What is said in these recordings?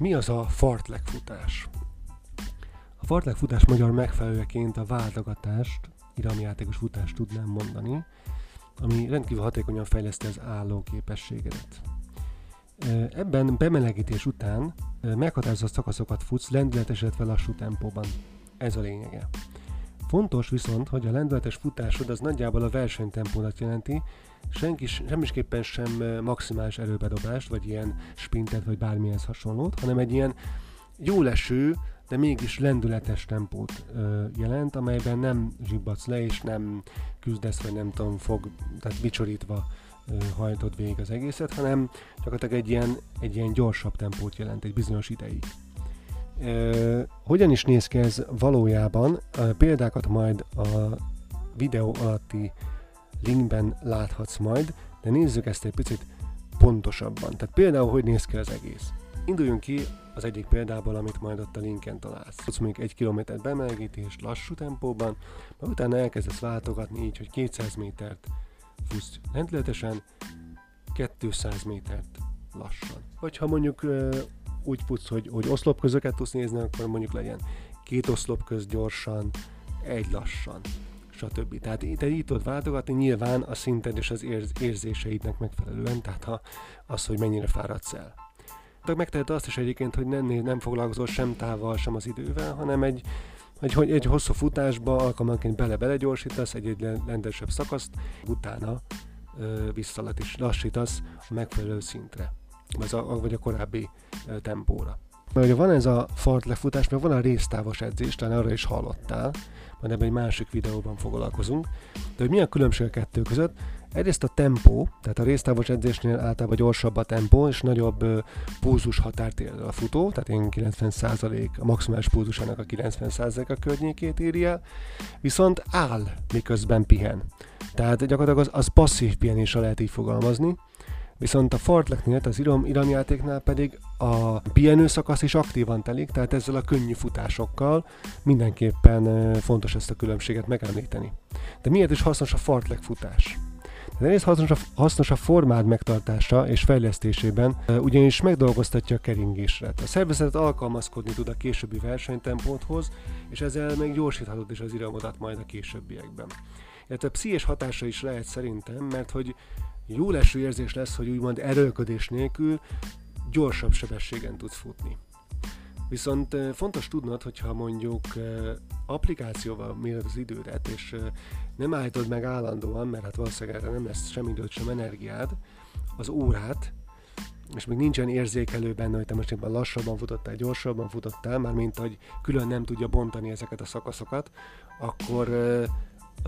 Mi az a fartlek futás? A fartlek futás magyar megfelelőként a váltogatást, iramjátékos futást tudnám mondani, ami rendkívül hatékonyan fejleszti az álló képességedet. Ebben bemelegítés után meghatározott szakaszokat futsz lendületes, illetve lassú tempóban. Ez a lényege. Fontos viszont, hogy a lendületes futásod az nagyjából a versenytempódat jelenti, senki, semmisképpen sem maximális erőbedobást, vagy ilyen sprintet, vagy bármilyenhez hasonlót, hanem egy ilyen jó leső, de mégis lendületes tempót ö, jelent, amelyben nem zsibbadsz le, és nem küzdesz, vagy nem tudom, fog, tehát bicsorítva ö, hajtod végig az egészet, hanem gyakorlatilag egy ilyen, egy ilyen gyorsabb tempót jelent egy bizonyos ideig. Hogyan is néz ki ez valójában? Példákat majd a videó alatti linkben láthatsz majd, de nézzük ezt egy picit pontosabban. Tehát például, hogy néz ki az egész. Induljunk ki az egyik példából, amit majd ott a linken találsz. Tudsz mondjuk egy kilométert bemelegítés lassú tempóban, majd utána elkezdesz váltogatni így, hogy 200 métert fuss lendületesen, 200 métert lassan. Vagy ha mondjuk úgy futsz, hogy, hogy oszlopközöket tudsz nézni, akkor mondjuk legyen két oszlopköz gyorsan, egy lassan stb. Tehát te így tudod váltogatni nyilván a szinted és az érz, érzéseidnek megfelelően, tehát ha az, hogy mennyire fáradsz el. De megteheted azt is egyébként, hogy nem, nem foglalkozol sem távval, sem az idővel, hanem egy, egy, hogy egy hosszú futásba alkalmanként bele-bele gyorsítasz egy-egy lendesebb szakaszt, utána ö, visszalet is lassítasz a megfelelő szintre, vagy a, vagy a korábbi tempóra. Mert ugye van ez a fartlefutás, mert van a résztávos edzés, talán arra is hallottál, majd ebben egy másik videóban foglalkozunk. De hogy mi a különbség a kettő között? Egyrészt a tempó, tehát a résztávos edzésnél általában gyorsabb a tempó, és nagyobb pulzus határt ér a futó, tehát én 90% a maximális pulzusának a 90%-a környékét éri el, viszont áll, miközben pihen. Tehát gyakorlatilag az, az passzív pihenésre lehet így fogalmazni, Viszont a fartleknél, az iram, iramjátéknál pedig a pihenő szakasz is aktívan telik, tehát ezzel a könnyű futásokkal mindenképpen fontos ezt a különbséget megemlíteni. De miért is hasznos a fartlek futás? Egyrészt hasznos a, hasznos a formád megtartása és fejlesztésében, ugyanis megdolgoztatja a keringésre. A szervezet alkalmazkodni tud a későbbi versenytempóthoz, és ezzel még gyorsíthatod is az iramodat majd a későbbiekben. Illetve pszichés hatása is lehet szerintem, mert hogy jó leső érzés lesz, hogy úgymond erőlködés nélkül gyorsabb sebességen tudsz futni. Viszont fontos tudnod, hogyha mondjuk applikációval méred az idődet, és nem állítod meg állandóan, mert hát valószínűleg erre nem lesz sem időt, sem energiád, az órát, és még nincsen érzékelő benne, hogy te most éppen lassabban futottál, gyorsabban futottál, már mint hogy külön nem tudja bontani ezeket a szakaszokat, akkor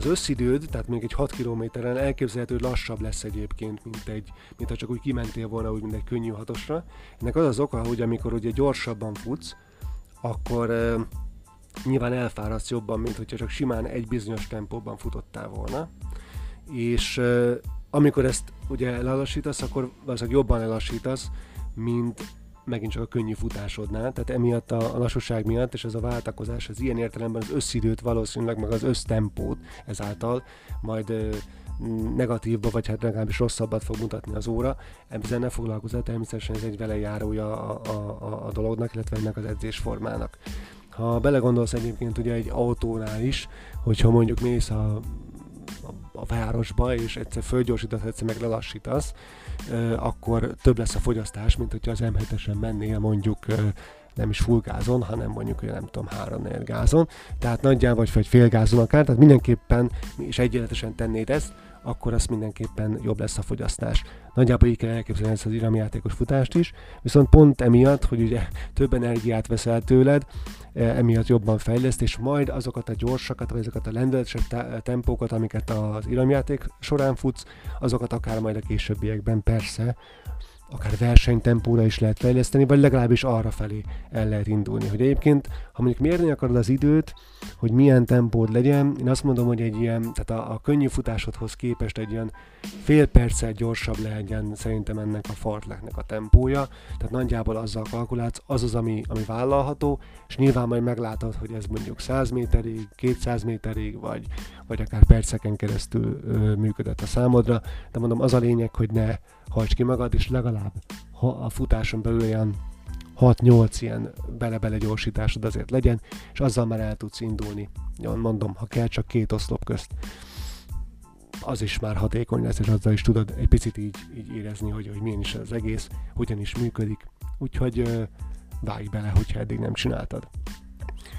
az összidőd, tehát még egy 6 kilométeren elképzelhető, hogy lassabb lesz egyébként, mint, egy, mint ha csak úgy kimentél volna úgy, mint egy könnyű hatosra. Ennek az az oka, hogy amikor ugye gyorsabban futsz, akkor uh, nyilván elfáradsz jobban, mint hogyha csak simán egy bizonyos tempóban futottál volna. És uh, amikor ezt ugye lelassítasz, akkor valószínűleg jobban lelassítasz, mint megint csak a könnyű futásodnál, tehát emiatt a, lassúság miatt, és ez a váltakozás, az ilyen értelemben az összidőt valószínűleg, meg az össztempót ezáltal majd negatívba, vagy hát legalábbis rosszabbat fog mutatni az óra. Ezzel ne foglalkozol, természetesen ez egy velejárója a, a, a, a dolognak, illetve ennek az edzésformának. Ha belegondolsz egyébként ugye egy autónál is, hogyha mondjuk mész a a városba, és egyszer fölgyorsítasz, egyszer meg lelassítasz, akkor több lesz a fogyasztás, mint hogyha az M7-esen mennél mondjuk nem is full gázon, hanem mondjuk, hogy nem tudom, 3 gázon, tehát nagyjából vagy fél gázon akár, tehát mindenképpen is egyenletesen tennéd ezt, akkor az mindenképpen jobb lesz a fogyasztás. Nagyjából így kell elképzelni ezt az iramjátékos futást is, viszont pont emiatt, hogy ugye több energiát veszel tőled, e, emiatt jobban fejleszt, és majd azokat a gyorsakat, vagy azokat a lendületesebb tempókat, amiket az iramjáték során futsz, azokat akár majd a későbbiekben persze akár versenytempóra is lehet fejleszteni, vagy legalábbis arra felé el lehet indulni. Hogy egyébként, ha mondjuk mérni akarod az időt, hogy milyen tempód legyen, én azt mondom, hogy egy ilyen, tehát a, a könnyű futásodhoz képest egy ilyen fél perccel gyorsabb legyen szerintem ennek a fartleknek a tempója, tehát nagyjából azzal kalkulálsz, az az, ami, ami vállalható, és nyilván majd meglátod, hogy ez mondjuk 100 méterig, 200 méterig, vagy, vagy akár perceken keresztül ö, működött a számodra, de mondom, az a lényeg, hogy ne hajts ki magad, és legalább ha a futáson belül ilyen 6-8 ilyen bele-bele gyorsításod azért legyen, és azzal már el tudsz indulni. Mondom, ha kell, csak két oszlop közt az is már hatékony lesz, és azzal is tudod egy picit így, így érezni, hogy, hogy milyen is az egész, hogyan is működik. Úgyhogy vágj bele, hogyha eddig nem csináltad.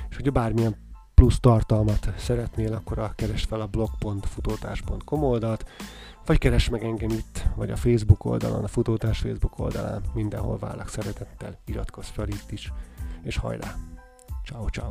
És hogyha bármilyen plusz tartalmat szeretnél, akkor a keresd fel a blog.futótás.com oldalt, vagy keresd meg engem itt, vagy a Facebook oldalon, a Futótás Facebook oldalán, mindenhol várlak szeretettel, iratkozz fel itt is, és hajrá! Ciao, ciao.